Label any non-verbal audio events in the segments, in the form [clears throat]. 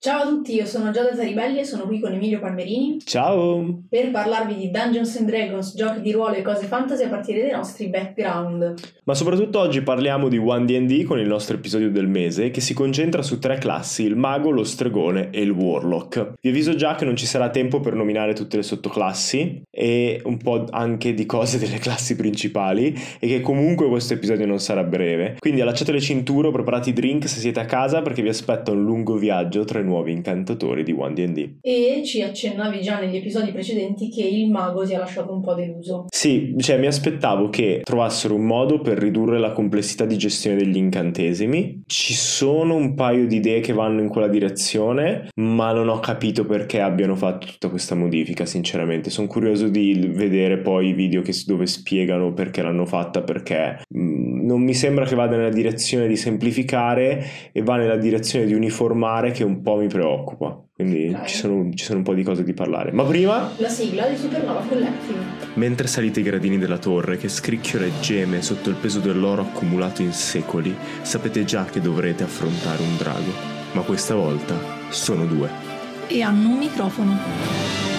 Ciao a tutti, io sono Giada Taribelli e sono qui con Emilio Palmerini Ciao! per parlarvi di Dungeons and Dragons, giochi di ruolo e cose fantasy a partire dai nostri background. Ma soprattutto oggi parliamo di One D&D con il nostro episodio del mese che si concentra su tre classi, il mago, lo stregone e il warlock. Vi avviso già che non ci sarà tempo per nominare tutte le sottoclassi e un po' anche di cose [laughs] delle classi principali e che comunque questo episodio non sarà breve. Quindi allacciate le cinture preparate i drink se siete a casa perché vi aspetta un lungo viaggio tra i nuovi incantatori di One D&D. E ci accennavi già negli episodi precedenti che il mago si è lasciato un po' deluso. Sì, cioè mi aspettavo che trovassero un modo per ridurre la complessità di gestione degli incantesimi. Ci sono un paio di idee che vanno in quella direzione, ma non ho capito perché abbiano fatto tutta questa modifica, sinceramente. Sono curioso di vedere poi i video che, dove spiegano perché l'hanno fatta, perché mh, non mi sembra che vada nella direzione di semplificare e va nella direzione di uniformare che un po' mi preoccupa. Quindi ci, sono, ci sono un po' di cose di parlare. Ma prima... La sigla di Supernova Collective. Mentre salite i gradini della torre che scricchiola e geme sotto il peso dell'oro accumulato in secoli, sapete già che dovrete affrontare un drago. Ma questa volta sono due. e hanno un microfono.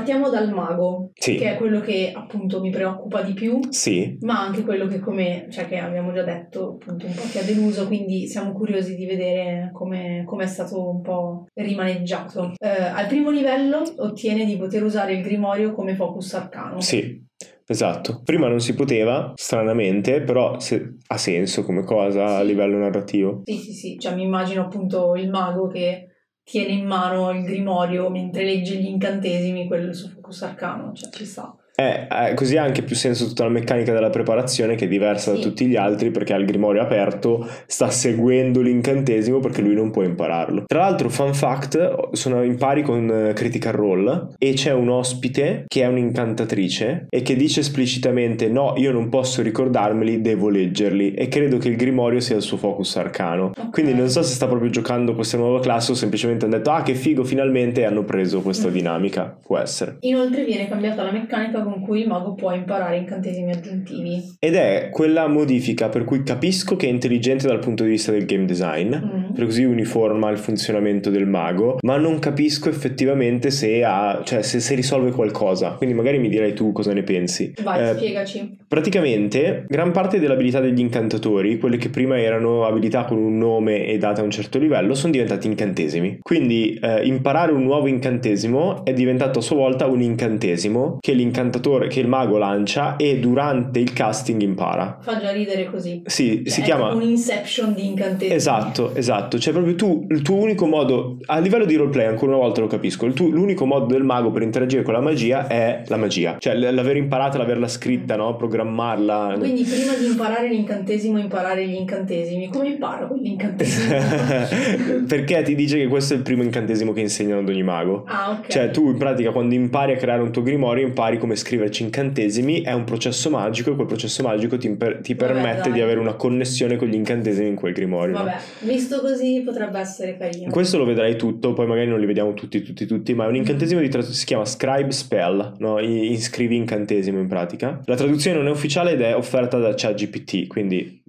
Partiamo dal mago, Sì. che è quello che appunto mi preoccupa di più. Sì, Ma anche quello che come, cioè che abbiamo già detto, appunto un po' ti ha deluso, quindi siamo curiosi di vedere come come è stato un po' rimaneggiato. Eh, al primo livello ottiene di poter usare il grimorio come focus arcano. sì, esatto. Prima non si poteva, stranamente, però se- ha senso come cosa a Sì. livello narrativo. Sì, sì, sì, cioè mi immagino appunto il mago che tiene in mano il grimorio mentre legge gli incantesimi, quello del suo focus arcano, cioè ci sta. Eh, eh, così ha anche più senso tutta la meccanica della preparazione che è diversa da Sì. tutti gli altri perché ha il grimorio aperto, sta seguendo l'incantesimo perché lui non può impararlo. Tra l'altro, fun fact, sono in pari con eh, Critical Role e c'è un ospite che è un'incantatrice e che dice esplicitamente no, io non posso ricordarmeli, devo leggerli e credo che il grimorio sia il suo focus arcano. Ok. Quindi non so se sta proprio giocando questa nuova classe o semplicemente hanno detto ah che figo finalmente hanno preso questa Mm. dinamica, può essere. Inoltre viene cambiata la meccanica con cui il mago può imparare incantesimi aggiuntivi. Ed è quella modifica per cui capisco che è intelligente dal punto di vista del game design, Mm. per così uniforma il funzionamento del mago, ma non capisco effettivamente se, ha, cioè se, se risolve qualcosa. Quindi magari mi direi tu cosa ne pensi. Vai, Eh, spiegaci. Praticamente, gran parte delle abilità degli incantatori, quelle che prima erano abilità con un nome e date a un certo livello, sono diventati incantesimi. Quindi eh, imparare un nuovo incantesimo è diventato a sua volta un incantesimo che l'incantatore, che il mago lancia e durante il casting impara. Fa già ridere così. Sì, Cioè, si chiama... un inception di incantesimi. Esatto, esatto, cioè proprio tu, il tuo unico modo, a livello di roleplay ancora una volta lo capisco, il tuo- l'unico modo del mago per interagire con la magia è la magia, cioè l'aver imparata, l'averla scritta, no? programmarla. Quindi prima di imparare l'incantesimo, imparare gli incantesimi. Come imparo quell'incantesimo? [laughs] Perché ti dice che questo è il primo incantesimo che insegnano ad ogni mago. ah, ok. Cioè tu in pratica quando impari a creare un tuo grimorio impari come scriverci incantesimi, è un processo magico e quel processo magico ti, imper- ti Vabbè, permette dai. di avere una connessione con gli incantesimi in quel grimorio. no? Vabbè, visto così potrebbe essere carino. Questo lo vedrai tutto, poi magari non li vediamo tutti, tutti, tutti, ma è un incantesimo di traduzione, si chiama Scribe Spell, no? I- Inscrivi incantesimo in pratica. La traduzione non è ufficiale ed è offerta da ChatGPT, quindi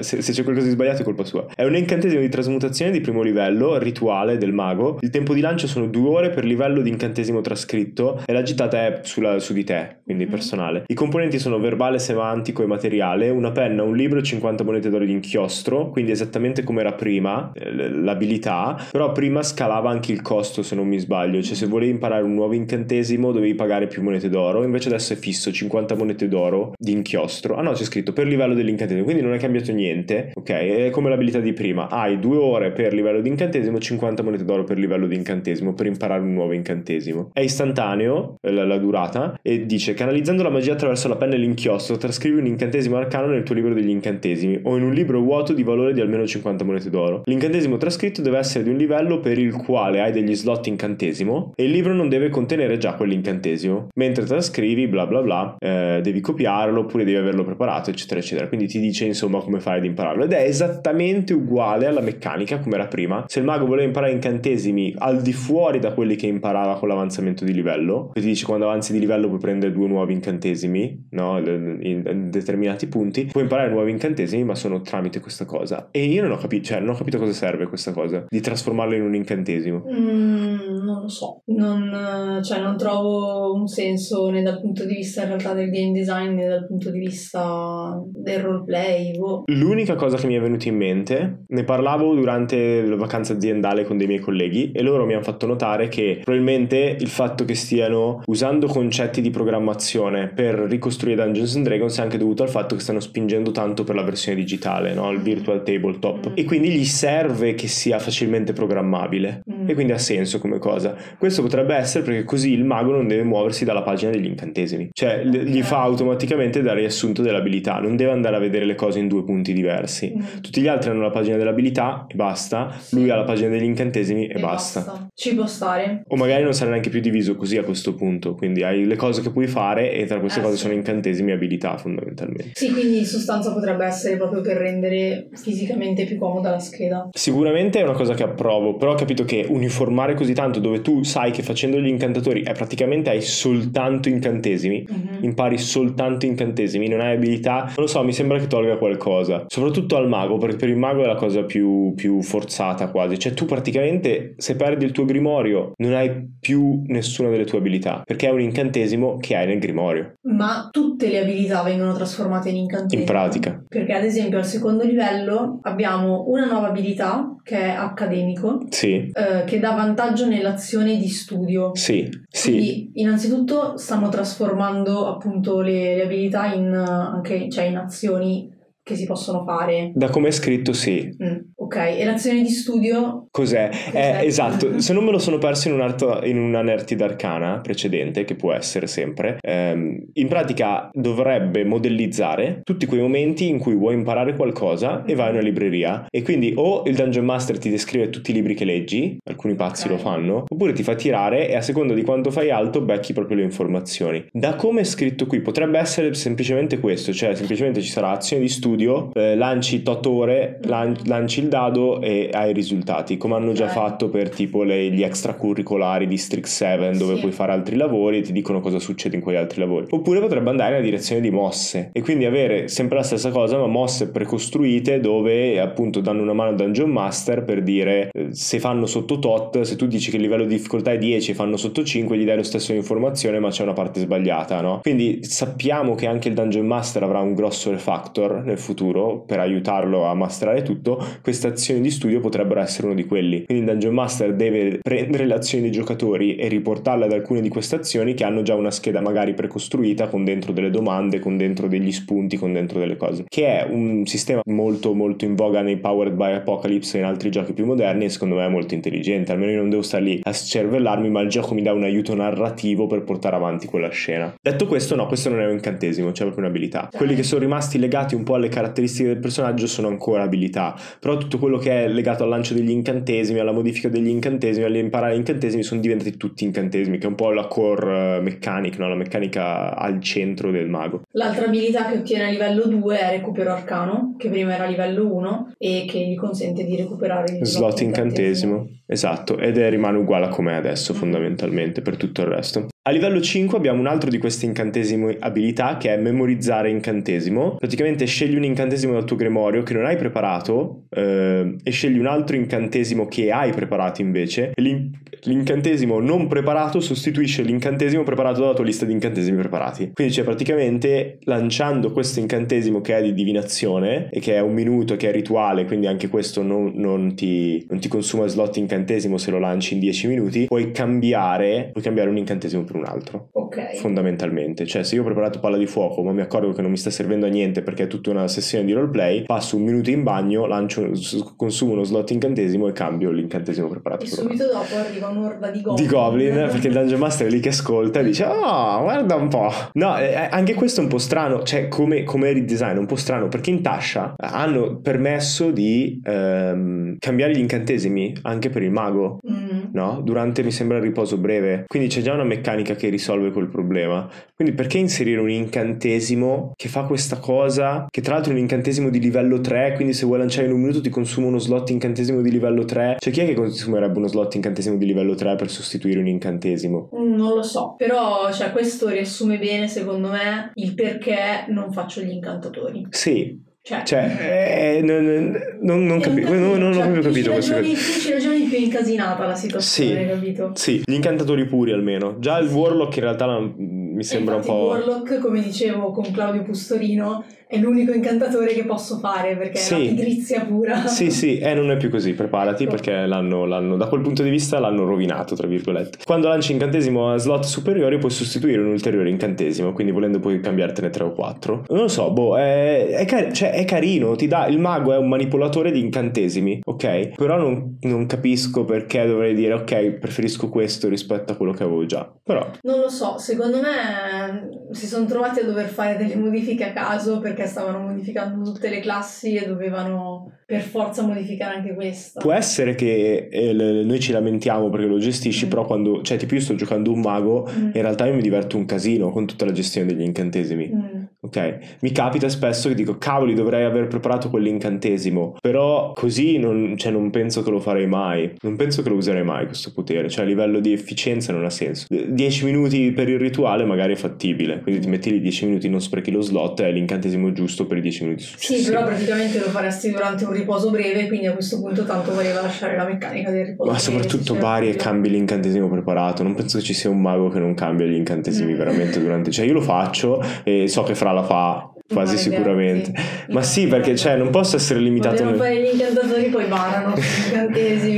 se, se c'è qualcosa di sbagliato è colpa sua. È un incantesimo di trasmutazione di primo livello, rituale del mago. Il tempo di lancio sono due ore per livello di incantesimo trascritto e la gittata è sulla- su di te, quindi Mhm. personale. I componenti sono verbale, semantico e materiale, una penna, un libro e 50 monete d'oro di inchiostro, quindi esattamente come era prima eh, l'abilità, però prima scalava anche il costo se non mi sbaglio, cioè se volevi imparare un nuovo incantesimo dovevi pagare più monete d'oro, invece adesso è fisso 50 monete d'oro di inchiostro. Ah no, c'è scritto per livello dell'incantesimo, quindi non è che cambiato niente, ok? È come l'abilità di prima, hai due ore per livello di incantesimo, 50 monete d'oro per livello di incantesimo, per imparare un nuovo incantesimo. È istantaneo eh, la, la durata e dice canalizzando la magia attraverso la penna e l'inchiostro, trascrivi un incantesimo arcano nel tuo libro degli incantesimi o in un libro vuoto di valore di almeno 50 monete d'oro. L'incantesimo trascritto deve essere di un livello per il quale hai degli slot incantesimo e il libro non deve contenere già quell'incantesimo. Mentre trascrivi, bla bla bla, eh, devi copiarlo oppure devi averlo preparato, eccetera, eccetera. Quindi ti dice insomma come fare ad impararlo. Ed è esattamente uguale alla meccanica come era prima. Se il mago voleva imparare incantesimi al di fuori da quelli che imparava con l'avanzamento di livello, ti dice quando avanzi di livello puoi prendere due nuovi incantesimi, no? In determinati punti, puoi imparare nuovi incantesimi, ma sono tramite questa cosa. E io non ho capito, cioè, non ho capito cosa serve questa cosa di trasformarlo in un incantesimo. Mm, non lo so, non, cioè, non trovo un senso né dal punto di vista in realtà del game design né dal punto di vista del roleplay. L'unica cosa che mi è venuta in mente, ne parlavo durante la vacanza aziendale con dei miei colleghi e loro mi hanno fatto notare che probabilmente il fatto che stiano usando concetti di programmazione per ricostruire Dungeons and Dragons è anche dovuto al fatto che stanno spingendo tanto per la versione digitale, no? il virtual tabletop. Mm. E quindi gli serve che sia facilmente programmabile. Mm. E quindi ha senso come cosa. Questo potrebbe essere perché così il mago non deve muoversi dalla pagina degli incantesimi. Cioè gli fa automaticamente dare riassunto dell'abilità, non deve andare a vedere le cose in due punti diversi. Mm. Tutti gli altri hanno la pagina dell'abilità e basta, lui ha la pagina degli incantesimi e, e basta. basta. Ci può stare. O magari non sarà neanche più diviso così a questo punto, quindi hai le cose che puoi fare e tra queste eh, cose sì. sono incantesimi e abilità fondamentalmente. Sì, quindi in sostanza potrebbe essere proprio per rendere fisicamente più comoda la scheda. Sicuramente è una cosa che approvo, però ho capito che uniformare così tanto dove tu sai che facendo gli incantatori è praticamente hai soltanto incantesimi, mm-hmm. impari soltanto incantesimi, non hai abilità, non lo so, mi sembra che tolga qualcosa, soprattutto al mago, perché per il mago è la cosa più, più forzata quasi, cioè tu praticamente se perdi il tuo grimorio non hai più nessuna delle tue abilità, perché è un incantesimo che hai nel grimorio. Ma tutte le abilità vengono trasformate in incantesimi? In pratica. Perché ad esempio al secondo livello abbiamo una nuova abilità che è accademico, sì. eh, che dà vantaggio nell'azione di studio. Sì, sì. Quindi innanzitutto stanno trasformando appunto le, le abilità in, anche, cioè in azioni che si possono fare. Da come è scritto, sì. Mm, ok, e l'azione di studio? Cos'è? Eh, esatto, se non me lo sono perso in, un arto, in una Nertid Arcana precedente, che può essere sempre, ehm, in pratica dovrebbe modellizzare tutti quei momenti in cui vuoi imparare qualcosa e vai in una libreria e quindi o il Dungeon Master ti descrive tutti i libri che leggi, alcuni pazzi okay. lo fanno, oppure ti fa tirare e a seconda di quanto fai alto becchi proprio le informazioni. Da come è scritto qui potrebbe essere semplicemente questo, cioè semplicemente ci sarà azione di studio studio, eh, lanci tot ore, lan- lanci il dado e hai i risultati, come hanno già fatto per tipo le, gli extracurricolari di Strix7 dove sì. puoi fare altri lavori e ti dicono cosa succede in quegli altri lavori. Oppure potrebbe andare nella direzione di mosse e quindi avere sempre la stessa cosa ma mosse precostruite dove appunto danno una mano a Dungeon Master per dire eh, se fanno sotto tot, se tu dici che il livello di difficoltà è 10 e fanno sotto 5 gli dai lo stesso informazione ma c'è una parte sbagliata, no? Quindi sappiamo che anche il Dungeon Master avrà un grosso refactor nel futuro per aiutarlo a masterare tutto, queste azioni di studio potrebbero essere uno di quelli. Quindi il Dungeon Master deve prendere le azioni dei giocatori e riportarle ad alcune di queste azioni che hanno già una scheda magari precostruita con dentro delle domande, con dentro degli spunti, con dentro delle cose. Che è un sistema molto molto in voga nei Powered by Apocalypse e in altri giochi più moderni e secondo me è molto intelligente. Almeno io non devo stare lì a cervellarmi, ma il gioco mi dà un aiuto narrativo per portare avanti quella scena. Detto questo, no, questo non è un incantesimo, c'è proprio un'abilità. Quelli che sono rimasti legati un po' alle caratteristiche del personaggio sono ancora abilità, però tutto quello che è legato al lancio degli incantesimi, alla modifica degli incantesimi, all'imparare incantesimi sono diventati tutti incantesimi, che è un po' la core eh, mechanic, no? la meccanica al centro del mago. L'altra abilità che ottiene a livello 2 è recupero arcano, che prima era a livello 1 e che gli consente di recuperare il slot incantesimo. incantesimo. Esatto, ed è, rimane uguale a com'è adesso fondamentalmente per tutto il resto. A livello 5 abbiamo un altro di queste incantesimi abilità che è memorizzare incantesimo. Praticamente scegli un incantesimo dal tuo grimorio che non hai preparato eh, e scegli un altro incantesimo che hai preparato invece l'in- l'incantesimo non preparato sostituisce l'incantesimo preparato dalla tua lista di incantesimi preparati. Quindi c'è praticamente lanciando questo incantesimo che è di divinazione e che è un minuto, che è rituale, quindi anche questo non, non, ti, non ti consuma slot incantesimo se lo lanci in 10 minuti, puoi cambiare, puoi cambiare un incantesimo per un altro. Ok. Fondamentalmente. Cioè, se io ho preparato palla di fuoco, ma mi accorgo che non mi sta servendo a niente perché è tutta una sessione di roleplay, passo un minuto in bagno, lancio, consumo uno slot incantesimo e cambio l'incantesimo preparato. E subito dopo arriva un'orda di goblin. di Goblin perché il Dungeon Master è lì che ascolta e dice oh guarda un po' no eh, anche questo è un po' strano cioè come, come redesign è un po' strano perché in Tasha hanno permesso di ehm, cambiare gli incantesimi anche per il mago Mm. no? durante mi sembra il riposo breve quindi c'è già una meccanica che risolve quel problema quindi perché inserire un incantesimo che fa questa cosa che tra l'altro è un incantesimo di livello 3 quindi se vuoi lanciare in un minuto ti consuma uno slot incantesimo di livello 3 cioè chi è che consumerebbe uno slot incantesimo di livello 3 per sostituire un incantesimo Mm, Non lo so, però cioè, questo riassume bene secondo me il perché non faccio gli incantatori. sì Cioè, cioè eh, non, non, non, è capi- un non, non ho cioè, proprio più ci capito questo ragioni- ci ragioni più incasinata la situazione, Sì. capito? sì gli incantatori puri almeno già il Warlock in realtà mi sembra un po' Warlock, come dicevo con Claudio Pustorino, è l'unico incantatore che posso fare perché Sì. è la pigrizia pura. Sì, sì, e non è più così, preparati Ecco. perché l'hanno, l'hanno- da quel punto di vista l'hanno rovinato, tra virgolette. Quando lanci incantesimo a slot superiori puoi sostituire un ulteriore incantesimo, quindi volendo puoi cambiartene 3 o 4. Non lo so, boh, è, è car- cioè, è carino, ti dà, il mago è un manipolatore di incantesimi, ok? Però non, non capisco perché dovrei dire, ok, preferisco questo rispetto a quello che avevo già. Però, Non lo so, secondo me si sono trovati a dover fare delle modifiche a caso perché stavano modificando tutte le classi e dovevano per forza modificare anche questa. può essere che eh, l- noi ci lamentiamo perché lo gestisci, Mm. però quando, cioè, tipo io sto giocando un mago, Mm. in realtà io mi diverto un casino con tutta la gestione degli incantesimi. Mm. Ok, mi capita spesso che dico cavoli dovrei aver preparato quell'incantesimo, però così non, cioè, non penso che lo farei mai, non penso che lo userei mai questo potere, cioè a livello di efficienza non ha senso. 10 minuti per il rituale magari è fattibile, quindi ti metti lì 10 minuti, non sprechi lo slot, è l'incantesimo giusto per i 10 minuti successivi. Sì, però praticamente lo faresti durante un riposo breve, quindi a questo punto tanto voleva lasciare la meccanica del riposo Ma breve, soprattutto vari e cambi l'incantesimo preparato. Non penso che ci sia un mago che non cambia gli incantesimi Mm. veramente durante. Cioè, io lo faccio e so che Fra la fa quasi Maledetti. sicuramente. Ma sì, perché cioè, non posso essere limitato. Nel- fare gli incantatori poi barano. [laughs]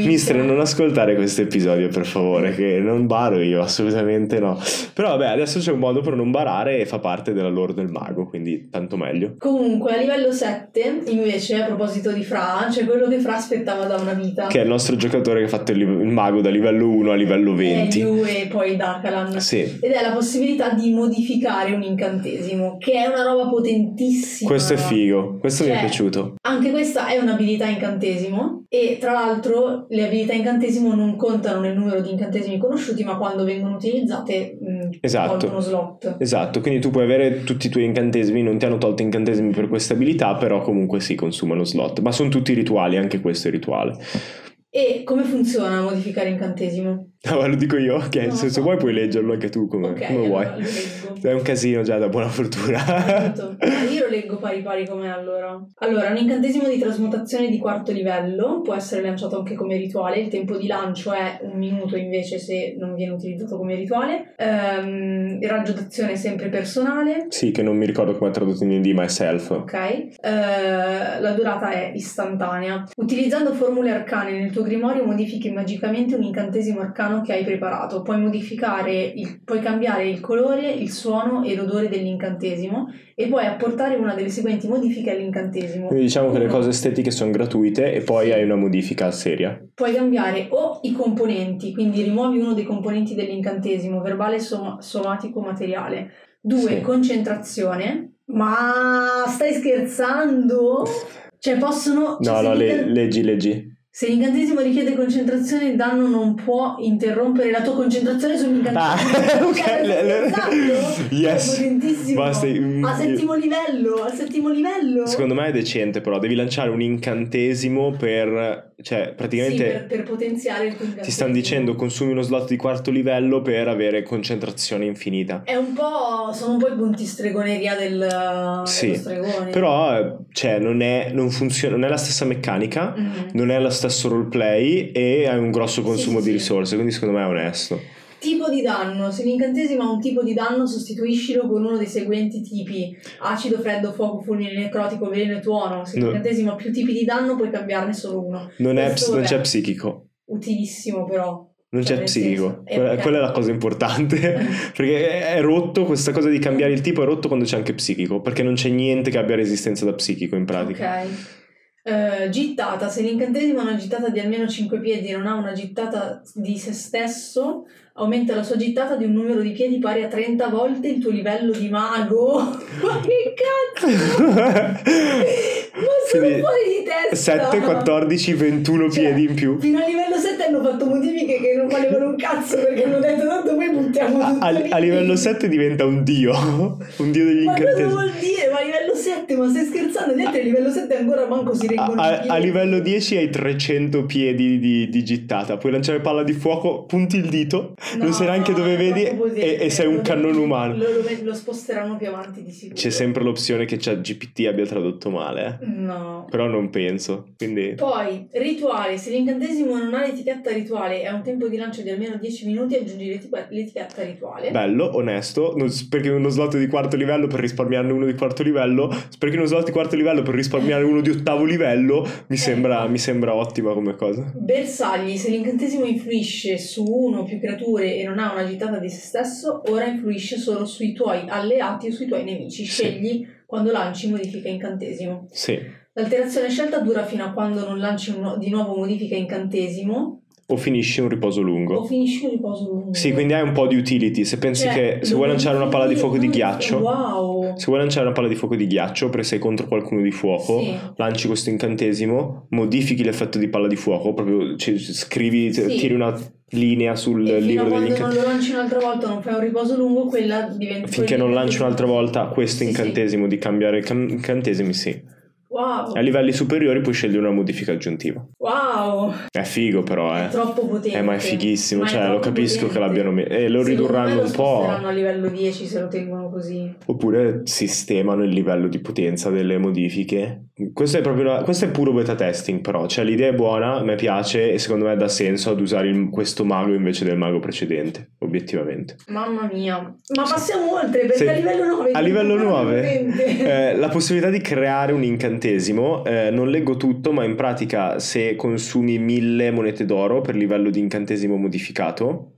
Mister, cioè. non ascoltare questo episodio per favore, che non baro io, assolutamente no. Però vabbè, adesso c'è un modo per non barare e fa parte della lore del mago, quindi tanto meglio. Comunque, a livello 7, invece, a proposito di Fra, c'è quello che Fra aspettava da una vita. Che è il nostro giocatore che ha fatto il, il mago da livello 1 a livello 20. Eliu e poi Dakalan. Sì. Ed è la possibilità di modificare un incantesimo, che è una roba potentissima. Questo è figo, questo mi è Cioè, piaciuto. Anche questa è un'abilità incantesimo e tra l'altro le abilità incantesimo non contano nel numero di incantesimi conosciuti, ma quando vengono utilizzate mh, Esatto. tolgono slot. Esatto, quindi tu puoi avere tutti i tuoi incantesimi, non ti hanno tolto incantesimi per questa abilità, però comunque si consumano slot. Ma sono tutti rituali, anche questo è rituale. E come funziona modificare incantesimo? No, lo dico io, ok, No, se, se vuoi puoi leggerlo anche tu come, ok, come vuoi. allora lo leggo. È un casino già da buona fortuna. [laughs] Ah, Io lo leggo pari pari com'è allora. Allora, un incantesimo di trasmutazione di quarto livello può essere lanciato anche come rituale. Il tempo di lancio è un minuto invece se non viene utilizzato come rituale. Il raggio d'azione è sempre personale. sì, che non mi ricordo come è tradotto in D, ma è self. Ok, Eh, la durata è istantanea. Utilizzando formule arcane nel tuo grimorio modifichi magicamente un incantesimo arcano che hai preparato. Puoi modificare, il- puoi cambiare il colore, il suono e l'odore dell'incantesimo e puoi apportare una delle seguenti modifiche all'incantesimo. Quindi diciamo che le cose estetiche sono gratuite e poi hai una modifica seria. Puoi cambiare o i componenti, quindi rimuovi uno dei componenti dell'incantesimo, verbale, soma- somatico, materiale. Due, Sì. concentrazione. Ma stai scherzando? Cioè possono... cioè, No, no, le- leggi, leggi. Se l'incantesimo richiede concentrazione, il danno non può interrompere la tua concentrazione sull'incantesimo. Ah, [laughs] ok. Cioè, le-. [laughs] Yes. Basta, mm, A settimo livello, a settimo livello. Secondo me è decente, però devi lanciare un incantesimo per. Cioè, praticamente. Sì, per, per potenziare il incantesimo. Ti stanno dicendo consumi uno slot di quarto livello per avere concentrazione infinita. È un po'. Sono un po' i punti stregoneria del, Sì, stregone. Però, cioè, non è, non funziona, non è la stessa meccanica, Mm. non è lo stesso roleplay e hai un grosso consumo Sì, di risorse, quindi secondo me è onesto. Tipo di danno. Se l'incantesimo ha un tipo di danno, sostituiscilo con uno dei seguenti tipi: acido, freddo, fuoco, fulmine, necrotico, veleno e tuono. Se No. l'incantesimo ha più tipi di danno, puoi cambiarne solo uno. Non, è, non c'è psichico. utilissimo, però. Non Cioè, c'è psichico, è quella, quella è la cosa importante. [laughs] perché è, è rotto, questa cosa di cambiare il tipo è rotto quando c'è anche psichico, perché non c'è niente che abbia resistenza da psichico in pratica. Ok. Eh, gittata, se l'incantesimo è una gittata di almeno 5 piedi e non ha una gittata di se stesso, aumenta la sua gittata di un numero di piedi pari a 30 volte il tuo livello di mago. [laughs] Ma che cazzo! Ma sono Quindi fuori di testa! 7, 14, 21 Cioè, piedi in più. Fino a livello 7 hanno fatto modifiche che non valevano un cazzo perché hanno detto tanto poi buttiamo A, tutto a- a livello 7 diventa un dio, un dio degli Ma cosa incantesimi. vuol dire? Ma a livello 7, ma stai scherzando? Gli altri a livello 7 ancora manco si reggono a- a livello 10 hai 300 piedi di, di gittata, puoi lanciare palla di fuoco, punti il dito, non No, sai neanche dove è vedi e, e sei un cannone umano. Lo, lo- lo sposteranno più avanti di sicuro. C'è sempre l'opzione che c'è GPT abbia tradotto male, eh. No. però non penso. Quindi Poi, rituale. Se l'incantesimo non ha l'etichetta rituale ha un tempo di lancio di almeno 10 minuti, aggiungi l'eti- l'etichetta rituale. bello, onesto, non sprechi uno slot di quarto livello per risparmiarne uno di quarto livello, sprechi uno slot di quarto livello per risparmiare uno di ottavo livello, mi sembra, mi sembra ottima come cosa. Bersagli, se l'incantesimo influisce su uno o più creature e non ha una gittata di se stesso, ora influisce solo sui tuoi alleati o sui tuoi nemici. Sì. Scegli quando lanci modifica incantesimo. Sì. L'alterazione scelta dura fino a quando non lanci un- di nuovo modifica incantesimo O finisci un riposo o lungo. finisci un riposo lungo. Sì, quindi hai un po' di utility. Se pensi Cioè, che se vuoi lanciare una palla di fuoco di ghiaccio, Wow! se vuoi lanciare una palla di fuoco di ghiaccio perché sei contro qualcuno di fuoco, Sì. lanci questo incantesimo, modifichi l'effetto di palla di fuoco, proprio ci- scrivi, Sì. tiri una linea sul E libro degli quando non incantesimi. lo lanci un'altra volta, non fai un riposo lungo, quella diventa. Finché non lanci un'altra volta questo Sì, incantesimo di cambiare cam- incantesimi, sì. Wow! A livelli superiori puoi scegliere una modifica aggiuntiva. Wow! È figo però, È eh. troppo potente. Eh, ma è fighissimo, Ma è cioè lo troppo capisco potente. che l'abbiano messo. E lo Secondo ridurranno lo un po'. sposteranno a livello 10 se lo tengono così. Oppure sistemano il livello di potenza delle modifiche. Questo è proprio una- questo è puro beta testing, però. Cioè, l'idea è buona, a me piace e secondo me dà senso ad usare il- questo mago invece del mago precedente, obiettivamente. Mamma mia. Ma passiamo oltre perché Sì. a livello 9 A livello diventa ancora 9 più potente. eh, la possibilità di creare un incantesimo, eh, non leggo tutto, ma in pratica se consumi 1000 monete d'oro per livello di incantesimo modificato,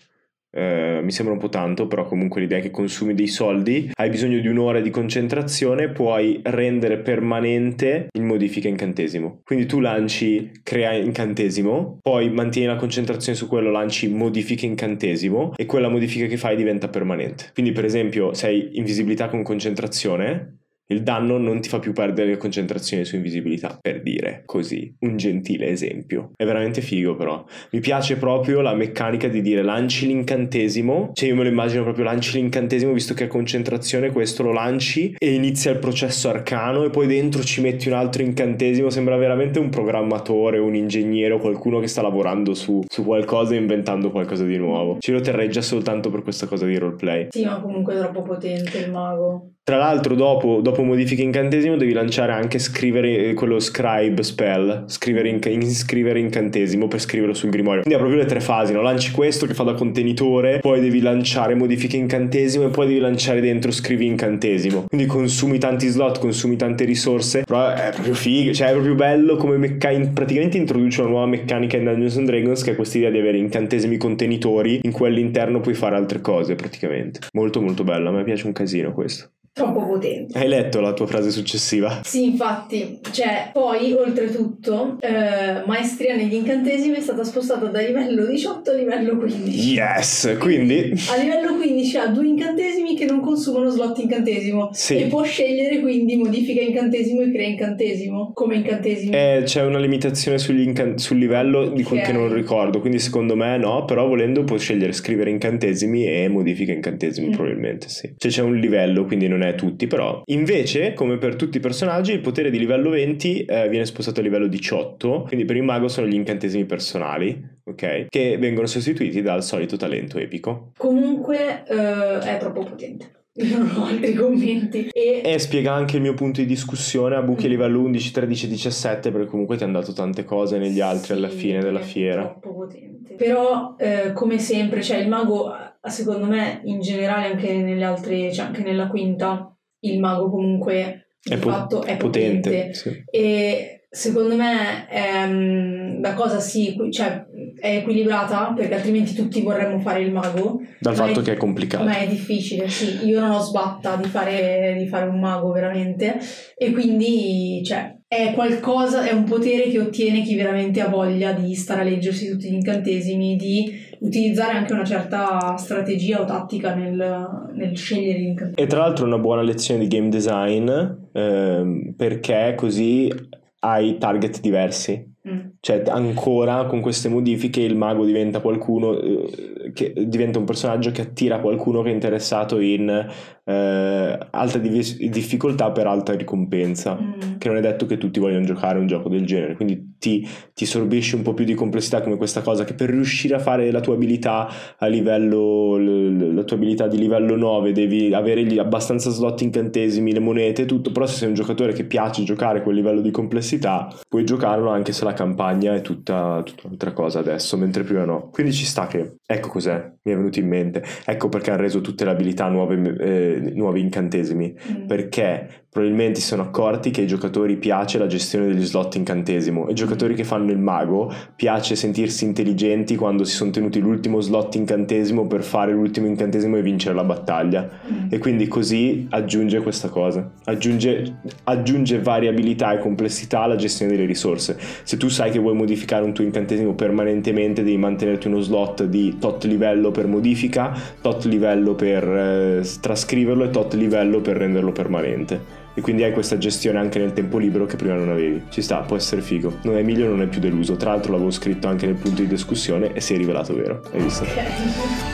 eh, mi sembra un po' tanto, però comunque l'idea è che consumi dei soldi, hai bisogno di un'ora di concentrazione, puoi rendere permanente il modifica incantesimo. Quindi tu lanci crea incantesimo, poi mantieni la concentrazione su quello, lanci modifica incantesimo e quella modifica che fai diventa permanente. Quindi per esempio se hai invisibilità con concentrazione, il danno non ti fa più perdere concentrazione su invisibilità, per dire così, un gentile esempio. È veramente figo però. Mi piace proprio la meccanica di dire lanci l'incantesimo, cioè io me lo immagino proprio lanci l'incantesimo visto che a concentrazione questo lo lanci e inizia il processo arcano e poi dentro ci metti un altro incantesimo, sembra veramente un programmatore, un ingegnere o qualcuno che sta lavorando su, su qualcosa e inventando qualcosa di nuovo. Ce lo terrei già soltanto per questa cosa di roleplay. Sì, ma comunque è troppo potente il mago. Tra l'altro, dopo, dopo modifiche incantesimo, devi lanciare anche scrivere eh, quello scribe spell, scrivere, inc- iscrivere incantesimo per scriverlo sul grimorio. Quindi ha proprio le tre fasi: no? lanci questo che fa da contenitore, poi devi lanciare modifiche incantesimo e poi devi lanciare dentro scrivi incantesimo. Quindi consumi tanti slot, consumi tante risorse, però è proprio figo, cioè è proprio bello come meccanica. Praticamente introduce una nuova meccanica in Dungeons and Dragons che è questa idea di avere incantesimi contenitori in cui all'interno puoi fare altre cose praticamente. Molto molto bello, a me piace un casino questo. Troppo potente. Hai letto la tua frase successiva? Sì, infatti, cioè, poi oltretutto, eh, maestria negli incantesimi è stata spostata da livello 18 a livello 15. Yes! Quindi A livello 15 ha due incantesimi che non consumano slot incantesimo Sì. e può scegliere quindi modifica incantesimo e crea incantesimo come incantesimo. eh, c'è una limitazione sugli incan- sul livello di quel Ok. che non ricordo, quindi secondo me no, però volendo puoi scegliere scrivere incantesimi e modifica incantesimi Mm. probabilmente sì. Cioè c'è un livello, quindi non è tutti, però. Invece, come per tutti i personaggi, il potere di livello 20 eh, viene spostato a livello 18, quindi per il mago sono gli incantesimi personali, ok? Che vengono sostituiti dal solito talento epico. Comunque eh, è troppo potente. [laughs] Io non ho altri commenti. E E spiega anche il mio punto di discussione a buchi a livello 11, 13 e 17, perché comunque ti hanno dato tante cose negli altri alla Sì, fine della è fiera. Troppo potente. Però, eh, come sempre, cioè il mago, secondo me, in generale, anche nelle altre, cioè anche nella quinta, il mago comunque di È po- fatto è potente. potente. sì. E secondo me ehm, la cosa sì, cioè, è equilibrata perché altrimenti tutti vorremmo fare il mago. Dal fatto è- che è complicato. Ma è difficile, sì. Io non ho sbatta di fare, di fare un mago veramente e quindi cioè, è qualcosa, è un potere che ottiene chi veramente ha voglia di stare a leggersi tutti gli incantesimi, di utilizzare anche una certa strategia o tattica nel, nel scegliere gli incantesimi. E tra l'altro una buona lezione di game design ehm, perché così hai target diversi. Cioè, ancora con queste modifiche il mago diventa qualcuno eh, che diventa un personaggio che attira qualcuno che è interessato in eh, alta div- difficoltà per alta ricompensa. Mm. Che non è detto che tutti vogliono giocare un gioco del genere, quindi ti, ti sorbisci un po' più di complessità come questa cosa che per riuscire a fare la tua abilità a livello, l- la tua abilità di livello 9 devi avere gli abbastanza slot incantesimi, le monete, tutto, però se sei un giocatore che piace giocare quel livello di complessità puoi giocarlo anche se la campagna è tutta, tutta un'altra cosa adesso, mentre prima no. Quindi ci sta che, ecco cos'è, mi è venuto in mente, ecco perché hanno reso tutte le abilità nuove, eh, nuovi incantesimi, Mm. perché probabilmente si sono accorti che ai giocatori piace la gestione degli slot incantesimo. Ai giocatori che fanno il mago piace sentirsi intelligenti quando si sono tenuti l'ultimo slot incantesimo per fare l'ultimo incantesimo e vincere la battaglia. Mm. E quindi così aggiunge questa cosa, aggiunge, aggiunge variabilità e complessità alla gestione delle risorse. Se tu sai che vuoi modificare un tuo incantesimo permanentemente, devi mantenerti uno slot di tot livello per modifica, tot livello per eh, trascriverlo e tot livello per renderlo permanente. E quindi hai questa gestione anche nel tempo libero che prima non avevi. Ci sta, può essere figo. Non Emilio non è più deluso. Tra l'altro l'avevo scritto anche nel punto di discussione e si è rivelato vero. Hai visto? Ok.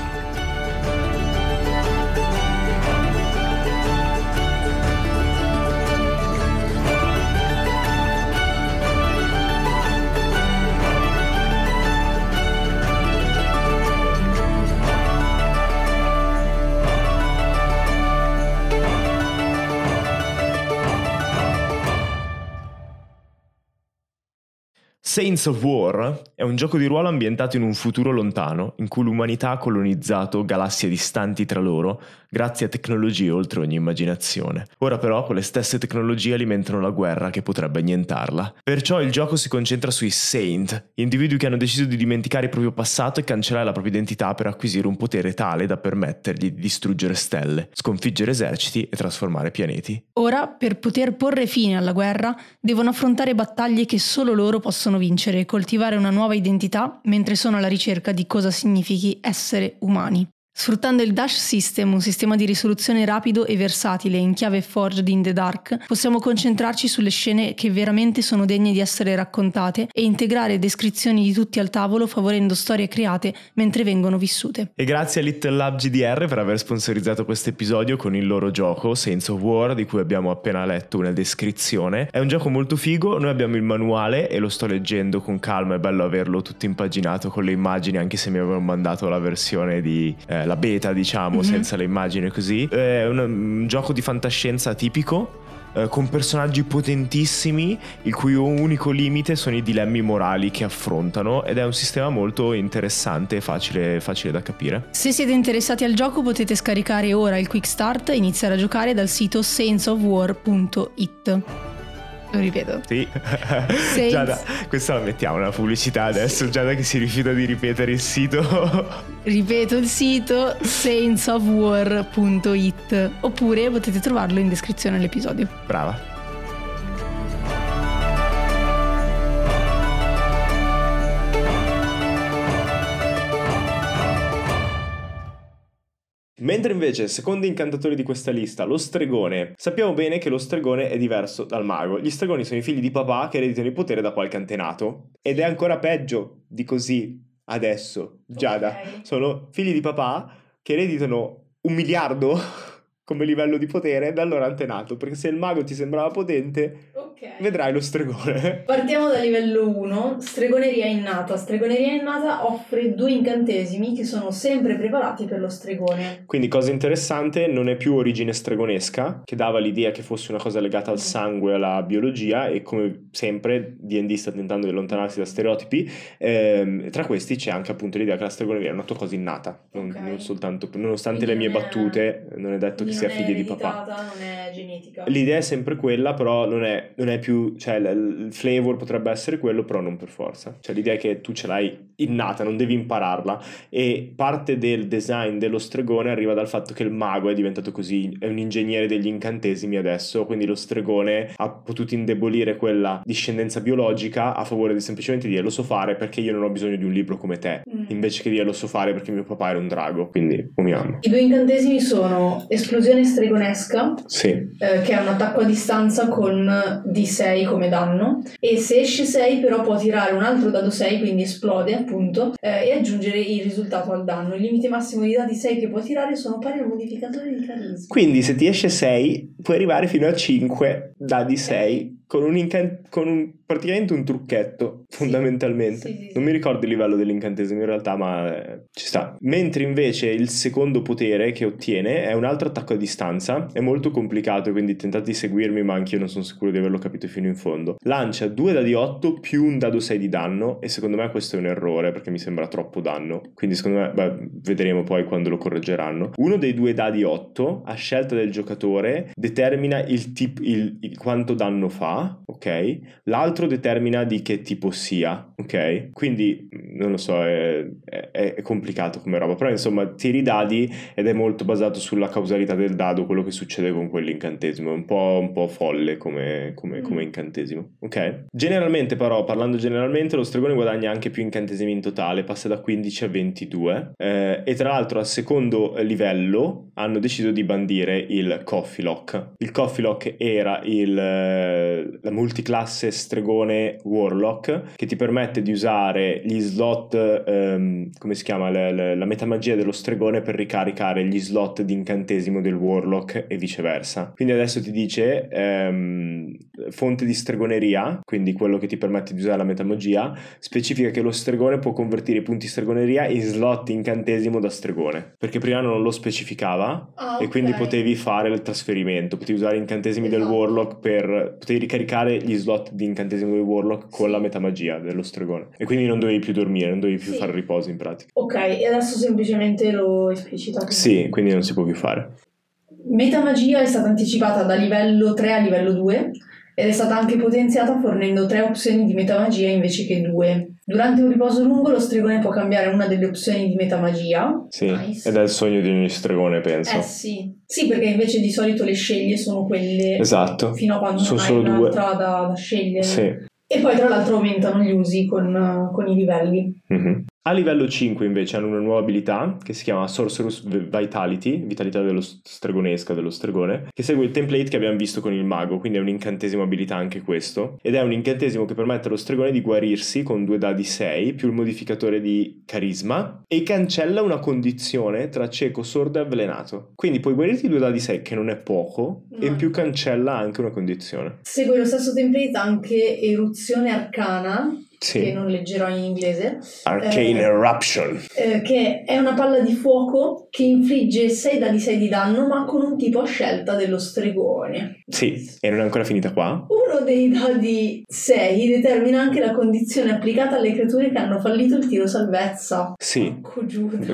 Saints of War è un gioco di ruolo ambientato in un futuro lontano, in cui l'umanità ha colonizzato galassie distanti tra loro grazie a tecnologie oltre ogni immaginazione. Ora però quelle stesse tecnologie alimentano la guerra che potrebbe annientarla. Perciò il gioco si concentra sui Saint, individui che hanno deciso di dimenticare il proprio passato e cancellare la propria identità per acquisire un potere tale da permettergli di distruggere stelle, sconfiggere eserciti e trasformare pianeti. Ora, per poter porre fine alla guerra, devono affrontare battaglie che solo loro possono vincere e coltivare una nuova identità mentre sono alla ricerca di cosa significhi essere umani. Sfruttando il Dash System, un sistema di risoluzione rapido e versatile in chiave Forged in the Dark, possiamo concentrarci sulle scene che veramente sono degne di essere raccontate e integrare descrizioni di tutti al tavolo favorendo storie create mentre vengono vissute. E grazie a Little Lab GDR per aver sponsorizzato questo episodio con il loro gioco Saints of War, di cui abbiamo appena letto una descrizione. È un gioco molto figo, noi abbiamo il manuale e lo sto leggendo con calma, è bello averlo tutto impaginato con le immagini, anche se mi avevano mandato la versione di eh, la beta, diciamo, Mhm. senza le immagini così. È un, un gioco di fantascienza tipico. eh, Con personaggi potentissimi, il cui unico limite sono i dilemmi morali che affrontano, ed è un sistema molto interessante e facile, facile da capire. Se siete interessati al gioco potete scaricare ora il Quick Start e iniziare a giocare dal sito saintsofwar.it. Lo ripeto. Sì, [laughs] Giada, questa la mettiamo nella pubblicità adesso. Giada che si rifiuta di ripetere il sito. [laughs] Ripeto il sito saintsofwar.it oppure potete trovarlo in descrizione all'episodio. Brava. Mentre invece, secondo i incantatori di questa lista, lo stregone, sappiamo bene che lo stregone è diverso dal mago. Gli stregoni sono i figli di papà che ereditano il potere da qualche antenato. Ed è ancora peggio di così adesso, Giada. Ok. Sono figli di papà che ereditano un miliardo [laughs] come livello di potere dal loro antenato. Perché se il mago ti sembrava potente, Ok. vedrai lo stregone. [laughs] Partiamo da livello 1, stregoneria innata. Stregoneria innata offre due incantesimi che sono sempre preparati per lo stregone. Quindi, cosa interessante, non è più origine stregonesca, che dava l'idea che fosse una cosa legata al sangue alla biologia, e come sempre D&D sta tentando di allontanarsi da stereotipi. Ehm, tra questi c'è anche appunto l'idea che la stregoneria è una tua cosa innata, non, Ok. non soltanto, nonostante Quindi le mie è- battute, non è detto che sia figlia di papà. Non è genetica. L'idea è sempre quella, però non è, non non è più, cioè il, flavor potrebbe essere quello, però non per forza. Cioè l'idea è che tu ce l'hai innata, non devi impararla e parte del design dello stregone arriva dal fatto che il mago è diventato così, è un ingegnere degli incantesimi adesso, quindi lo stregone ha potuto indebolire quella discendenza biologica a favore di semplicemente dire lo so fare perché io non ho bisogno di un libro come te, mm. invece che dire lo so fare perché mio papà era un drago, quindi uniamo. I due incantesimi sono esplosione stregonesca, sì. eh, che è un attacco a distanza con D6 come danno e se esce 6 però può tirare un altro dado 6, quindi esplode appunto, eh, e aggiungere il risultato al danno. Il limite massimo di dadi 6 che può tirare sono pari al modificatore di carisma. Quindi se ti esce 6 puoi arrivare fino a 5 dadi 6 con un, incan- con un praticamente un trucchetto fondamentalmente. Sì, sì, sì, non mi ricordo il livello dell'incantesimo in realtà, ma eh, ci sta. Mentre invece il secondo potere che ottiene è un altro attacco a distanza, è molto complicato, quindi tentate di seguirmi, ma anche io non sono sicuro di averlo capito fino in fondo. Lancia due dadi 8 più un dado 6 di danno e secondo me questo è un errore perché mi sembra troppo danno. Quindi secondo me, beh, vedremo poi quando lo correggeranno. Uno dei due dadi 8 a scelta del giocatore determina il, tip, il, il quanto danno fa ok? L'altro determina di che tipo sia, ok? Quindi non lo so, è, è, è, complicato come roba, però insomma tiri i dadi ed è molto basato sulla causalità del dado, quello che succede con quell'incantesimo, è un po', un po folle come, come, mm. come, incantesimo, ok? Generalmente però, parlando generalmente, lo stregone guadagna anche più incantesimi in totale, passa da 15 a 22 eh, e tra l'altro al secondo livello hanno deciso di bandire il Coffee Lock. Il Coffee Lock era il la multiclasse stregone Warlock che ti permette di usare gli slot, um, come si chiama, la, la, la, metamagia dello stregone per ricaricare gli slot di incantesimo del Warlock e viceversa. Quindi adesso ti dice um, fonte di stregoneria, quindi quello che ti permette di usare la metamagia, specifica che lo stregone può convertire i punti stregoneria in slot incantesimo da stregone, perché prima non lo specificava oh, okay. e quindi potevi fare il trasferimento, potevi usare incantesimi esatto. del Warlock per potevi ricaricare gli slot di incantesimo del Warlock con la metamagia dello stregone. E quindi non dovevi più dormire, non dovevi più sì. fare riposo in pratica. Ok, e adesso semplicemente lo esplicitato. Sì, quindi non si può più fare. Metamagia è stata anticipata da livello 3 a livello 2 ed è stata anche potenziata fornendo tre opzioni di metamagia invece che due. Durante un riposo lungo lo stregone può cambiare una delle opzioni di metamagia. Sì, nice. ed è il sogno di ogni stregone, penso. Eh sì. Sì, perché invece di solito le sceglie sono quelle esatto. fino a quando sono non solo hai un'altra da, da scegliere. Sì. E poi tra l'altro aumentano gli usi con, con i livelli. Mm-hmm. A livello 5 invece hanno una nuova abilità che si chiama Sorcerous Vitality, vitalità dello stregonesca, dello stregone, che segue il template che abbiamo visto con il mago, quindi è un incantesimo abilità anche questo, ed è un incantesimo che permette allo stregone di guarirsi con due dadi 6 più il modificatore di carisma e cancella una condizione tra cieco, sordo e avvelenato. Quindi puoi guarirti due dadi 6 che non è poco no. e in più cancella anche una condizione. Segue lo stesso template anche eruzione arcana sì. che non leggerò in inglese. Arcane eh, Eruption. Eh, che è una palla di fuoco che infligge 6 dadi 6 di danno, ma con un tipo a scelta dello stregone. Sì, e non è ancora finita qua. Uno dei dadi 6 determina anche la condizione applicata alle creature che hanno fallito il tiro salvezza. Sì.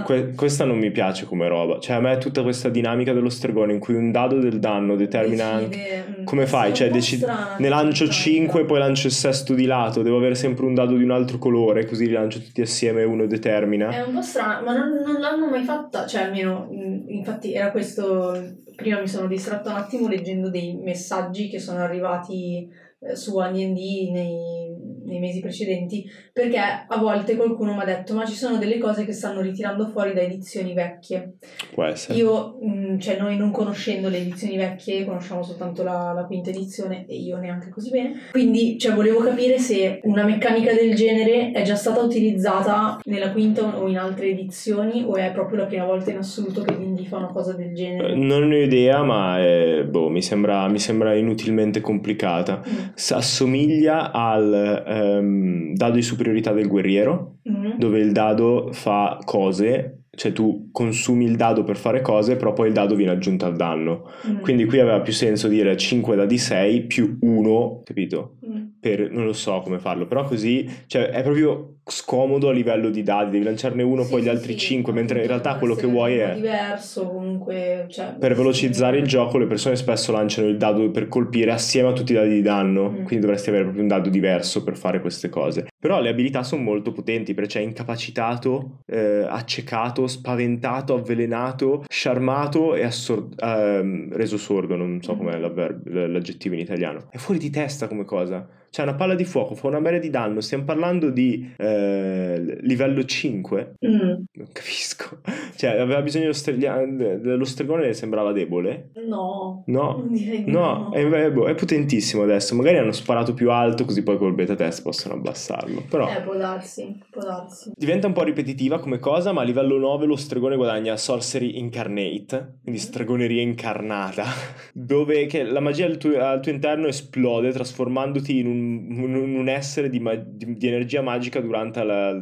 Que- questa non mi piace come roba. Cioè, a me è tutta questa dinamica dello stregone in cui un dado del danno determina Decide, anche. Mm, come fai? Cioè, decidi. Ne lancio 5, poi lancio il sesto di lato. Devo avere sempre un un dado di un altro colore, così li lancio tutti assieme e uno determina. È un po' strano, ma non, non l'hanno mai fatta, cioè almeno, infatti era questo, prima mi sono distratto un attimo leggendo dei messaggi che sono arrivati eh, su AD&D nei, nei mesi precedenti, perché a volte qualcuno mi ha detto ma ci sono delle cose che stanno ritirando fuori da edizioni vecchie. Può essere. Io, mh, cioè noi non conoscendo le edizioni vecchie, conosciamo soltanto la, la, quinta edizione e io neanche così bene, quindi cioè, volevo capire se una meccanica del genere è già stata utilizzata nella quinta o in altre edizioni o è proprio la prima volta in assoluto che D&D fa una cosa del genere. Eh, non ne ho idea, ma è, boh, mi, sembra, mi sembra inutilmente complicata. Mm assomiglia al um, dado di superiorità del guerriero, mm-hmm. dove il dado fa cose cioè tu consumi il dado per fare cose, però poi il dado viene aggiunto al danno. Mm. Quindi qui aveva più senso dire 5 dadi 6 più 1, capito? Mm. Per, non lo so come farlo, però così cioè, è proprio scomodo a livello di dadi, devi lanciarne uno, Sì, poi gli altri sì, 5, mentre in realtà quello che vuoi è... diverso comunque, cioè, Per velocizzare il gioco le persone spesso lanciano il dado per colpire assieme a tutti i dadi di danno, Mm. quindi dovresti avere proprio un dado diverso per fare queste cose. Però le abilità sono molto potenti perché c'è incapacitato, eh, accecato, spaventato, avvelenato, sciarmato e assor- ehm, reso sordo, non so com'è l'aggettivo in italiano. È fuori di testa come cosa. C'è una palla di fuoco, fa una marea di danno, stiamo parlando di eh, livello 5? Mm. Non capisco. [laughs] Cioè, aveva bisogno dello, streglia- dello stregone e sembrava debole? No, No. [laughs] di No, è, è- boh, è potentissimo adesso. Magari hanno sparato più alto, così poi col beta test possono abbassarlo. Però Eh, può darsi, può darsi. diventa un po' ripetitiva come cosa, ma a livello 9 lo stregone guadagna Sorcery Incarnate, quindi stregoneria incarnata, [laughs] dove che la magia al tuo, al tuo interno esplode trasformandoti in un, in un essere di, ma- di- di energia magica durante la,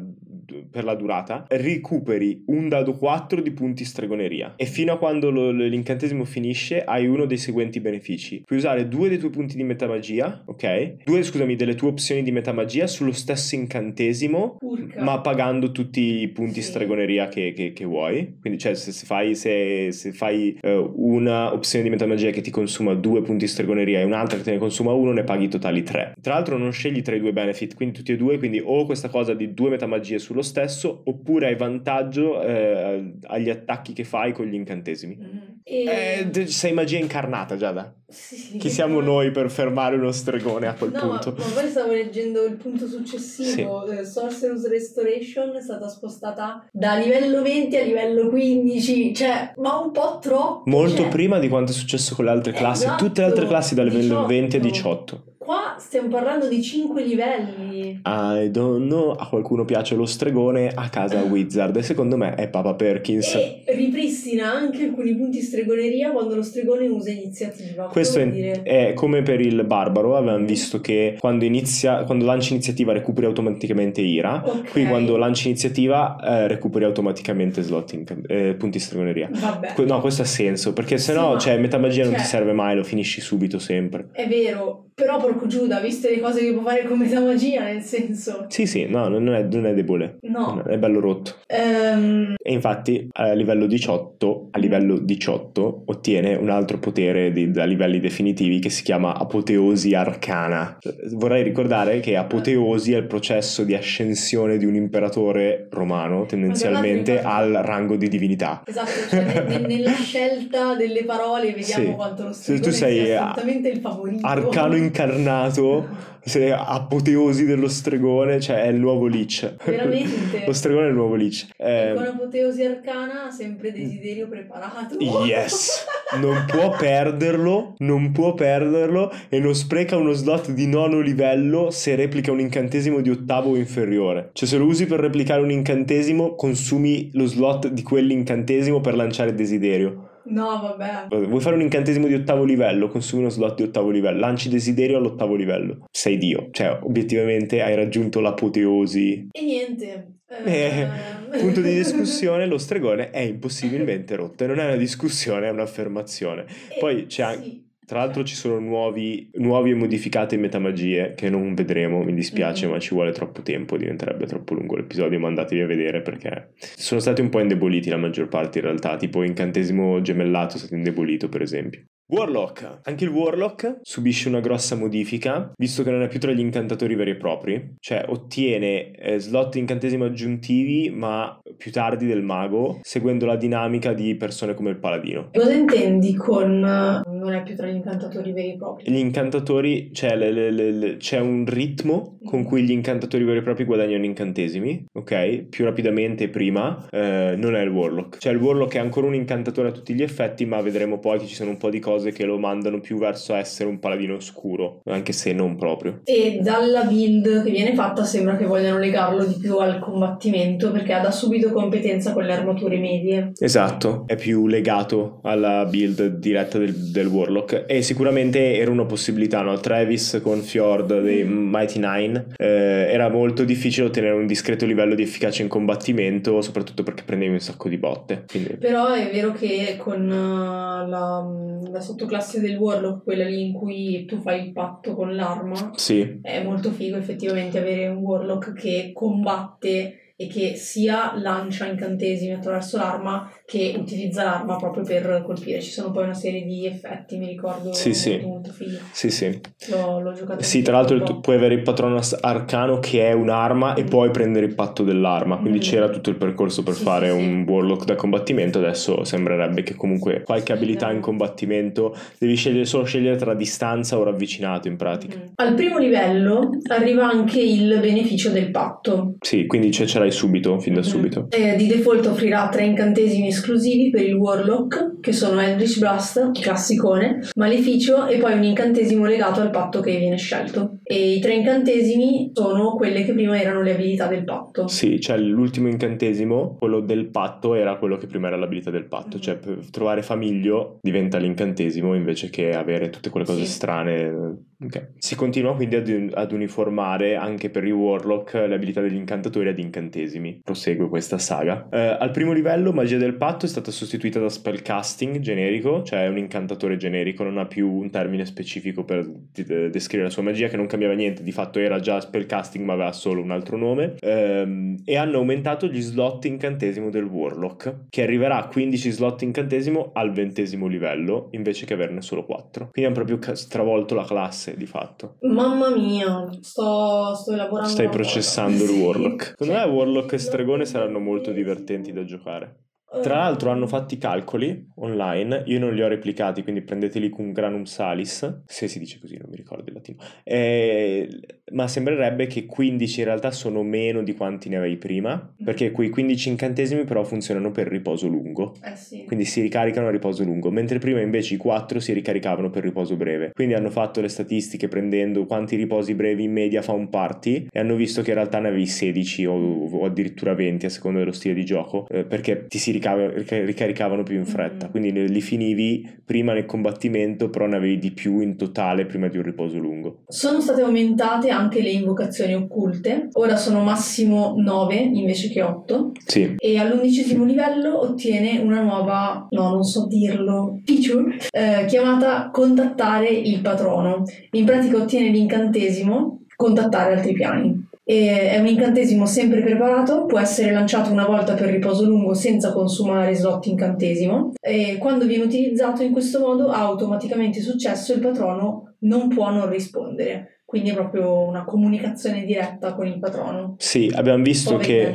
per la durata. Recuperi un dado 4 di punti stregoneria e fino a quando lo- l'incantesimo finisce hai uno dei seguenti benefici. Puoi usare due dei tuoi punti di metamagia, ok? Due, scusami, delle tue opzioni di metamagia sullo stesso incantesimo Urca. ma pagando tutti i punti Sì. stregoneria che, che- che vuoi. Quindi, cioè, se, se fai, se, se fai eh, una opzione di metamagia che ti consuma due punti stregoneria e un'altra che te ne consuma uno, ne paghi totali tre. Tra l'altro, non scegli tra i due benefit, quindi tutti e due. Quindi, o questa cosa di due metamagie sullo stesso, oppure hai vantaggio eh, agli attacchi che fai con gli incantesimi. Mm. E... Eh, sei magia incarnata, Giada. sì, sì. Chi siamo noi per fermare uno stregone a quel No, punto? ma, ma poi stavo leggendo il punto successivo. eh, Sorcerer's Restoration è stata spostata da livello 20 a livello 15, cioè, ma un po' troppo. Molto cioè, prima di quanto è successo con le altre classi. Esatto, Tutte le altre classi da livello 20 a 18. 18. Qua stiamo parlando di 5 livelli. I don't know. A qualcuno piace lo stregone, a casa [clears throat] Wizard. E secondo me è Papa Perkins. E ripristina anche alcuni punti stregoneria quando lo stregone usa iniziativa. Questo è, è come per il barbaro. Avevamo visto che quando, inizia, quando lanci iniziativa recuperi automaticamente ira. Ok. Qui quando lanci iniziativa eh, recuperi automaticamente slot in, eh, punti stregoneria. Vabbè. Que- No, questo ha senso. Perché se Sì, no, ma- cioè, metà magia non cioè- ti serve mai, lo finisci subito sempre. È vero, però porco Giuda, viste le cose che può fare con magia, nel senso... Sì, sì, no, non è, non è debole. No. È bello rotto. Ehm, E infatti a livello 18, a livello 18 ottiene un altro potere di- da livelli definitivi che si chiama apoteosi arcana. Vorrei ricordare che apoteosi è il processo di ascensione di un imperatore romano tendenzialmente al rango di divinità. esatto, cioè ne- ne- nella scelta delle parole vediamo Sì. quanto lo Se stregone tu sei a- assolutamente il favorito. Arcano incarnato, [laughs] se apoteosi dello stregone, cioè è il nuovo Lich. Veramente. [laughs] Lo stregone è il nuovo Lich. Eh, con apoteosi arcana sempre desiderio preparato. Yes, [laughs] non può perderlo, non può perderlo e non spreca uno slot di nono livello se replica un incantesimo di ottavo o inferiore. Cioè se lo usi per replicare un incantesimo consumi lo slot di quell'incantesimo per lanciare desiderio. No, vabbè. Vuoi fare un incantesimo di ottavo livello? Consumi uno slot di ottavo livello, lanci desiderio all'ottavo livello. Sei Dio, cioè obiettivamente hai raggiunto l'apoteosi. E niente. Eh, punto di [laughs] discussione, lo stregone è impossibilmente rotto e non è una discussione, è un'affermazione. E- poi c'è anche- sì. Tra l'altro ci sono nuovi, nuovi e modificate metamagie che non vedremo, mi dispiace, Mhm. ma ci vuole troppo tempo, diventerebbe troppo lungo l'episodio, ma andatevi a vedere perché sono stati un po' indeboliti la maggior parte in realtà, tipo incantesimo gemellato è stato indebolito per esempio. Warlock. Anche il Warlock subisce una grossa modifica, visto che non è più tra gli incantatori veri e propri, cioè ottiene eh, slot incantesimo aggiuntivi, ma più tardi del mago, seguendo la dinamica di persone come il paladino. Cosa intendi con eh, non è più tra gli incantatori veri e propri? Gli incantatori, cioè le- le- le- le- c'è un ritmo con Mm. cui gli incantatori veri e propri guadagnano incantesimi, ok? Più rapidamente prima, eh, non è il Warlock. Cioè il Warlock è ancora un incantatore a tutti gli effetti, ma vedremo poi che ci sono un po' di cose che lo mandano più verso essere un paladino oscuro, anche se non proprio. E dalla build che viene fatta sembra che vogliano legarlo di più al combattimento perché ha da subito competenza con le armature medie. Esatto, è più legato alla build diretta del, del Warlock e sicuramente era una possibilità, no? Travis con Fjord dei Mighty Nine eh, era molto difficile ottenere un discreto livello di efficacia in combattimento, soprattutto perché prendevi un sacco di botte. Quindi... Però è vero che con uh, la, la, sottoclasse del Warlock, quella lì in cui tu fai il patto con l'arma, sì. è molto figo effettivamente avere un Warlock che combatte e che sia lancia incantesimi attraverso l'arma che utilizza l'arma proprio per colpire. Ci sono poi una serie di effetti, mi ricordo, sì, molto, sì. molto fighi. Sì, sì. L'ho, l'ho giocato. Sì, tra l'altro tu puoi avere il patrono arcano che è un'arma mm. e poi prendere il patto dell'arma, quindi mm. c'era tutto il percorso per sì, fare sì, un warlock da combattimento, adesso sembrerebbe che comunque qualche abilità in combattimento devi scegliere solo scegliere tra distanza o ravvicinato in pratica. Mm. Al primo livello arriva anche il beneficio del patto. Sì, quindi ce l'hai subito, fin da mm. subito. Eh, di default offrirà tre incantesimi esclusivi per il Warlock, che sono Eldritch Blast, classicone, Maleficio e poi un incantesimo legato al patto che viene scelto. E i tre incantesimi sono quelle che prima erano le abilità del patto. Sì, cioè l'ultimo incantesimo, quello del patto, era quello che prima era l'abilità del patto. Mm-hmm. Cioè trovare famiglio diventa l'incantesimo invece che avere tutte quelle cose sì. strane. Okay. Si continua quindi ad, ad, uniformare anche per i Warlock le abilità degli incantatori ad incantesimi. Prosegue questa saga. Eh, al primo livello, magia del patto è stata sostituita da spellcasting generico, cioè un incantatore generico, non ha più un termine specifico per descrivere la sua magia che non cambiava niente, di fatto era già spellcasting ma aveva solo un altro nome. Eh, e hanno aumentato gli slot incantesimo del Warlock, che arriverà a 15 slot incantesimo al ventesimo livello invece che averne solo 4. Quindi hanno proprio stravolto la classe di fatto. Mamma mia, sto, sto elaborando. Stai processando il Warlock. [laughs] Secondo me Warlock e Stregone saranno molto divertenti da giocare. Tra l'altro hanno fatto i calcoli online, io non li ho replicati, quindi prendeteli con granum salis, se si dice così, non mi ricordo il latino, eh, ma sembrerebbe che 15 in realtà sono meno di quanti ne avevi prima, perché quei 15 incantesimi però funzionano per riposo lungo, eh sì. quindi si ricaricano a riposo lungo, mentre prima invece i 4 si ricaricavano per riposo breve, quindi hanno fatto le statistiche prendendo quanti riposi brevi in media fa un party e hanno visto che in realtà ne avevi 16 o, o addirittura 20 a seconda dello stile di gioco, eh, perché ti si ricaricava ricaricavano più in fretta, mm. quindi li finivi prima nel combattimento, però ne avevi di più in totale prima di un riposo lungo. Sono state aumentate anche le invocazioni occulte, ora sono massimo 9 invece che 8. Sì. E all'undicesimo livello ottiene una nuova, no non so dirlo, feature eh, chiamata contattare il patrono. In pratica ottiene l'incantesimo contattare altri piani. E è un incantesimo sempre preparato, può essere lanciato una volta per riposo lungo senza consumare slot incantesimo e quando viene utilizzato in questo modo ha automaticamente successo e il patrono non può non rispondere. Quindi è proprio una comunicazione diretta con il patrono. Sì, abbiamo visto che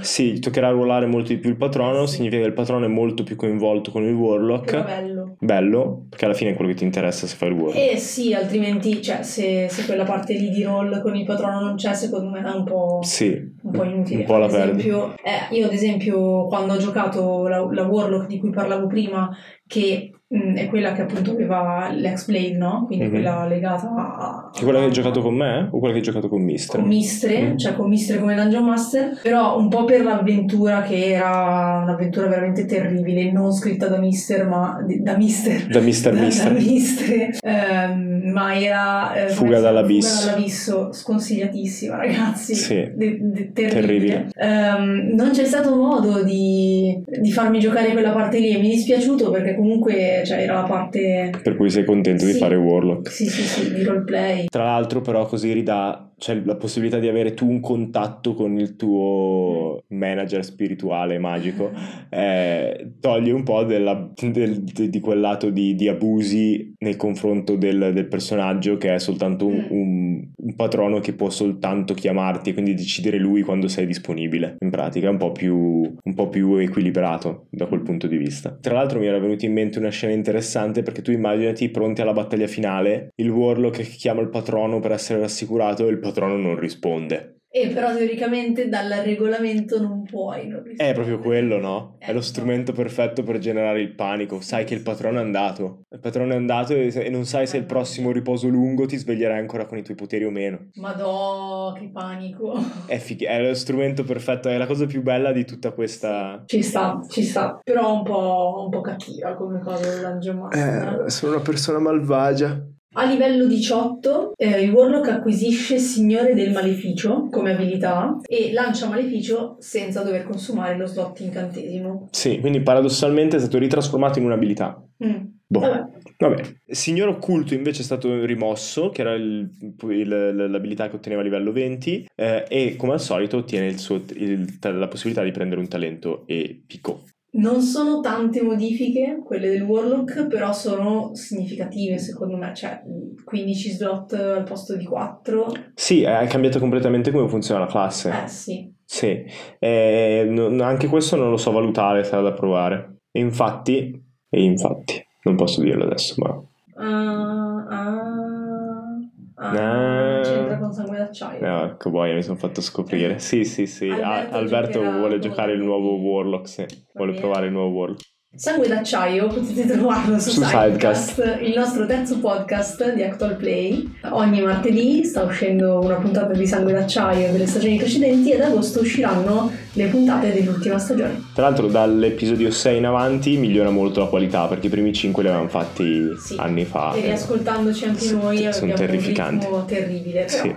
sì, toccherà ruolare molto di più il patrono, sì. significa che il patrono è molto più coinvolto con il warlock. Però bello. Bello, perché alla fine è quello che ti interessa se fai il warlock. Eh sì, altrimenti, cioè, se, se quella parte lì di roll con il patrono non c'è, secondo me è un po', sì, un po inutile. Un po' la ad esempio, eh, io ad esempio quando ho giocato la, la warlock di cui parlavo prima, che Mm, è quella che appunto aveva l'X-Blade, no? Quindi mm-hmm. quella legata a... È quella che hai giocato con me o quella che hai giocato con Mistre? Con Mistre, mm. cioè con Mistre come Dungeon Master, però un po' per l'avventura che era un'avventura veramente terribile, non scritta da Mister, ma da Mister. Da Mister [laughs] da, Mister. Da Mistre, um, ma era... Eh, fuga dall'abisso. Fuga dall'abisso, sconsigliatissima ragazzi. Sì. De, de, terribile. terribile. Um, non c'è stato modo di, di farmi giocare quella parte lì mi è dispiaciuto perché comunque cioè era la parte... Per cui sei contento sì. di fare Warlock. Sì, sì, sì, di roleplay. Tra l'altro però così ridà c'è la possibilità di avere tu un contatto con il tuo manager spirituale magico, eh, toglie un po' della, del, di quel lato di, di abusi nei confronto del, del, personaggio che è soltanto un, mm. un, un, patrono che può soltanto chiamarti e quindi decidere lui quando sei disponibile. In pratica è un po' più, un po più equilibrato da quel punto di vista. Tra l'altro mi era venuta in mente una scena interessante perché tu immaginati pronti alla battaglia finale, il warlock che chiama il patrono per essere rassicurato e il patrono patrono non risponde. E però teoricamente dal regolamento non puoi non È proprio quello, no? È lo Ecco. strumento perfetto per generare il panico. Sai che il patrono è andato. Il patrono è andato e e non sai se il prossimo riposo lungo ti sveglierai ancora con i tuoi poteri o meno. Madò, che panico. È, fig- è lo strumento perfetto, è la cosa più bella di tutta questa... Ci sta, ci sta. Però un po', un po' cattiva come cosa del Dungeon Master. Eh, sono una persona malvagia. A livello 18 eh, il Warlock acquisisce Signore del Maleficio come abilità e lancia Maleficio senza dover consumare lo slot incantesimo. Sì, quindi paradossalmente è stato ritrasformato in un'abilità. Mm. Boh. Vabbè, Vabbè, Signor Occulto invece è stato rimosso, che era il- il- l'abilità che otteneva a livello 20, eh, e come al solito ottiene il suo- la possibilità di prendere un talento epico. Non sono tante modifiche quelle del Warlock, però sono significative secondo me, cioè 15 slot al posto di 4. Sì, è cambiato completamente come funziona la classe. Eh sì. Sì, Eh, no- anche questo non lo so valutare, sarà da provare. E infatti, e infatti, non posso dirlo adesso, ma... Ah, ah, ah, Ah. Con sangue d'acciaio. No, ecco, boia, mi sono fatto scoprire. [laughs] Sì, sì, sì. Alberto Alberto, giocherà vuole giocare il nuovo. Warlock, sì. Vuole provare il nuovo Warlock. Sangue d'acciaio potete trovarlo su, Su Sidecast, Sidecast. il nostro terzo podcast di Actual Play. Ogni martedì sta uscendo una puntata di Sangue d'acciaio delle stagioni precedenti e ad agosto usciranno le puntate dell'ultima stagione. Tra l'altro dall'episodio 6 in avanti migliora molto la qualità perché i primi 5 li avevamo fatti Sì. anni fa. e riascoltandoci anche noi sono terrificanti. un ritmo terribile. Però Sì.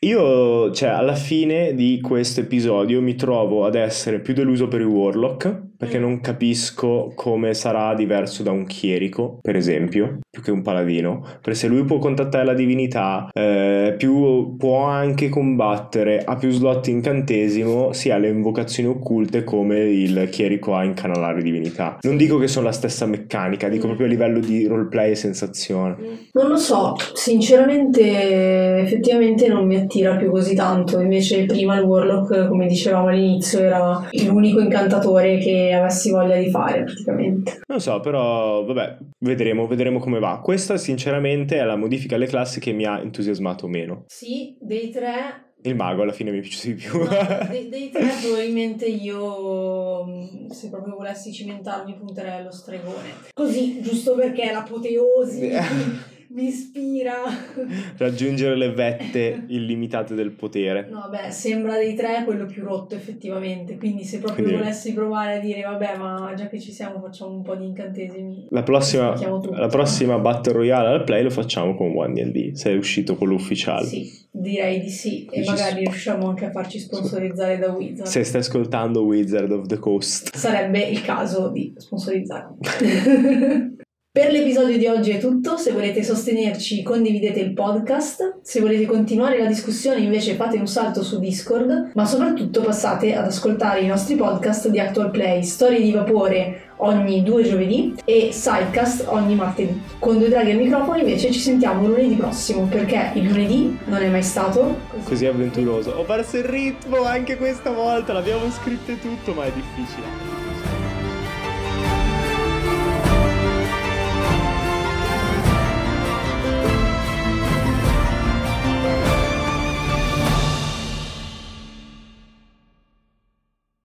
Io, cioè, alla fine di questo episodio mi trovo ad essere più deluso per il Warlock perché Mm. non capisco come sarà diverso da un chierico, per esempio, più che un paladino. Perché se lui può contattare la divinità, eh, più può anche combattere, ha più slot incantesimo, si ha le invocazioni occulte come il chierico ha incanalare divinità. Non dico che sono la stessa meccanica, dico Mm. proprio a livello di roleplay e sensazione. Non lo so, sinceramente effettivamente non mi attira più così tanto, invece prima il Warlock, come dicevamo all'inizio, era l'unico incantatore che avessi voglia di fare praticamente. Non so, però vabbè, vedremo, vedremo come va. Questa sinceramente è la modifica alle classi che mi ha entusiasmato meno. Sì, dei tre, Il mago alla fine mi è piaciuto di più. no, [laughs] dei, dei tre probabilmente io, mh, se proprio volessi cimentarmi, punterei allo stregone. Così, giusto perché l'apoteosi [laughs] mi ispira. [laughs] Raggiungere le vette illimitate del potere. No, beh, sembra dei tre quello più rotto effettivamente, quindi se proprio Quindi- volessi provare a dire vabbè, ma già che ci siamo facciamo un po' di incantesimi. La prossima, la prossima Battle Royale al play lo facciamo con One D&D, se è uscito quello ufficiale. Sì, direi di sì, e Ci- magari riusciamo anche a farci sponsorizzare da Wizard. Se stai ascoltando Wizard of the Coast. Sarebbe il caso di sponsorizzare. [laughs] Per l'episodio di oggi è tutto, se volete sostenerci condividete il podcast, se volete continuare la discussione invece fate un salto su Discord, ma soprattutto passate ad ascoltare i nostri podcast di Actual Play, Storie di Vapore ogni due giovedì e Sidecast ogni martedì. Con due draghi al microfono invece ci sentiamo lunedì prossimo perché il lunedì non è mai stato Così avventuroso. Ho perso il ritmo anche questa volta, l'abbiamo scritto tutto, ma è difficile.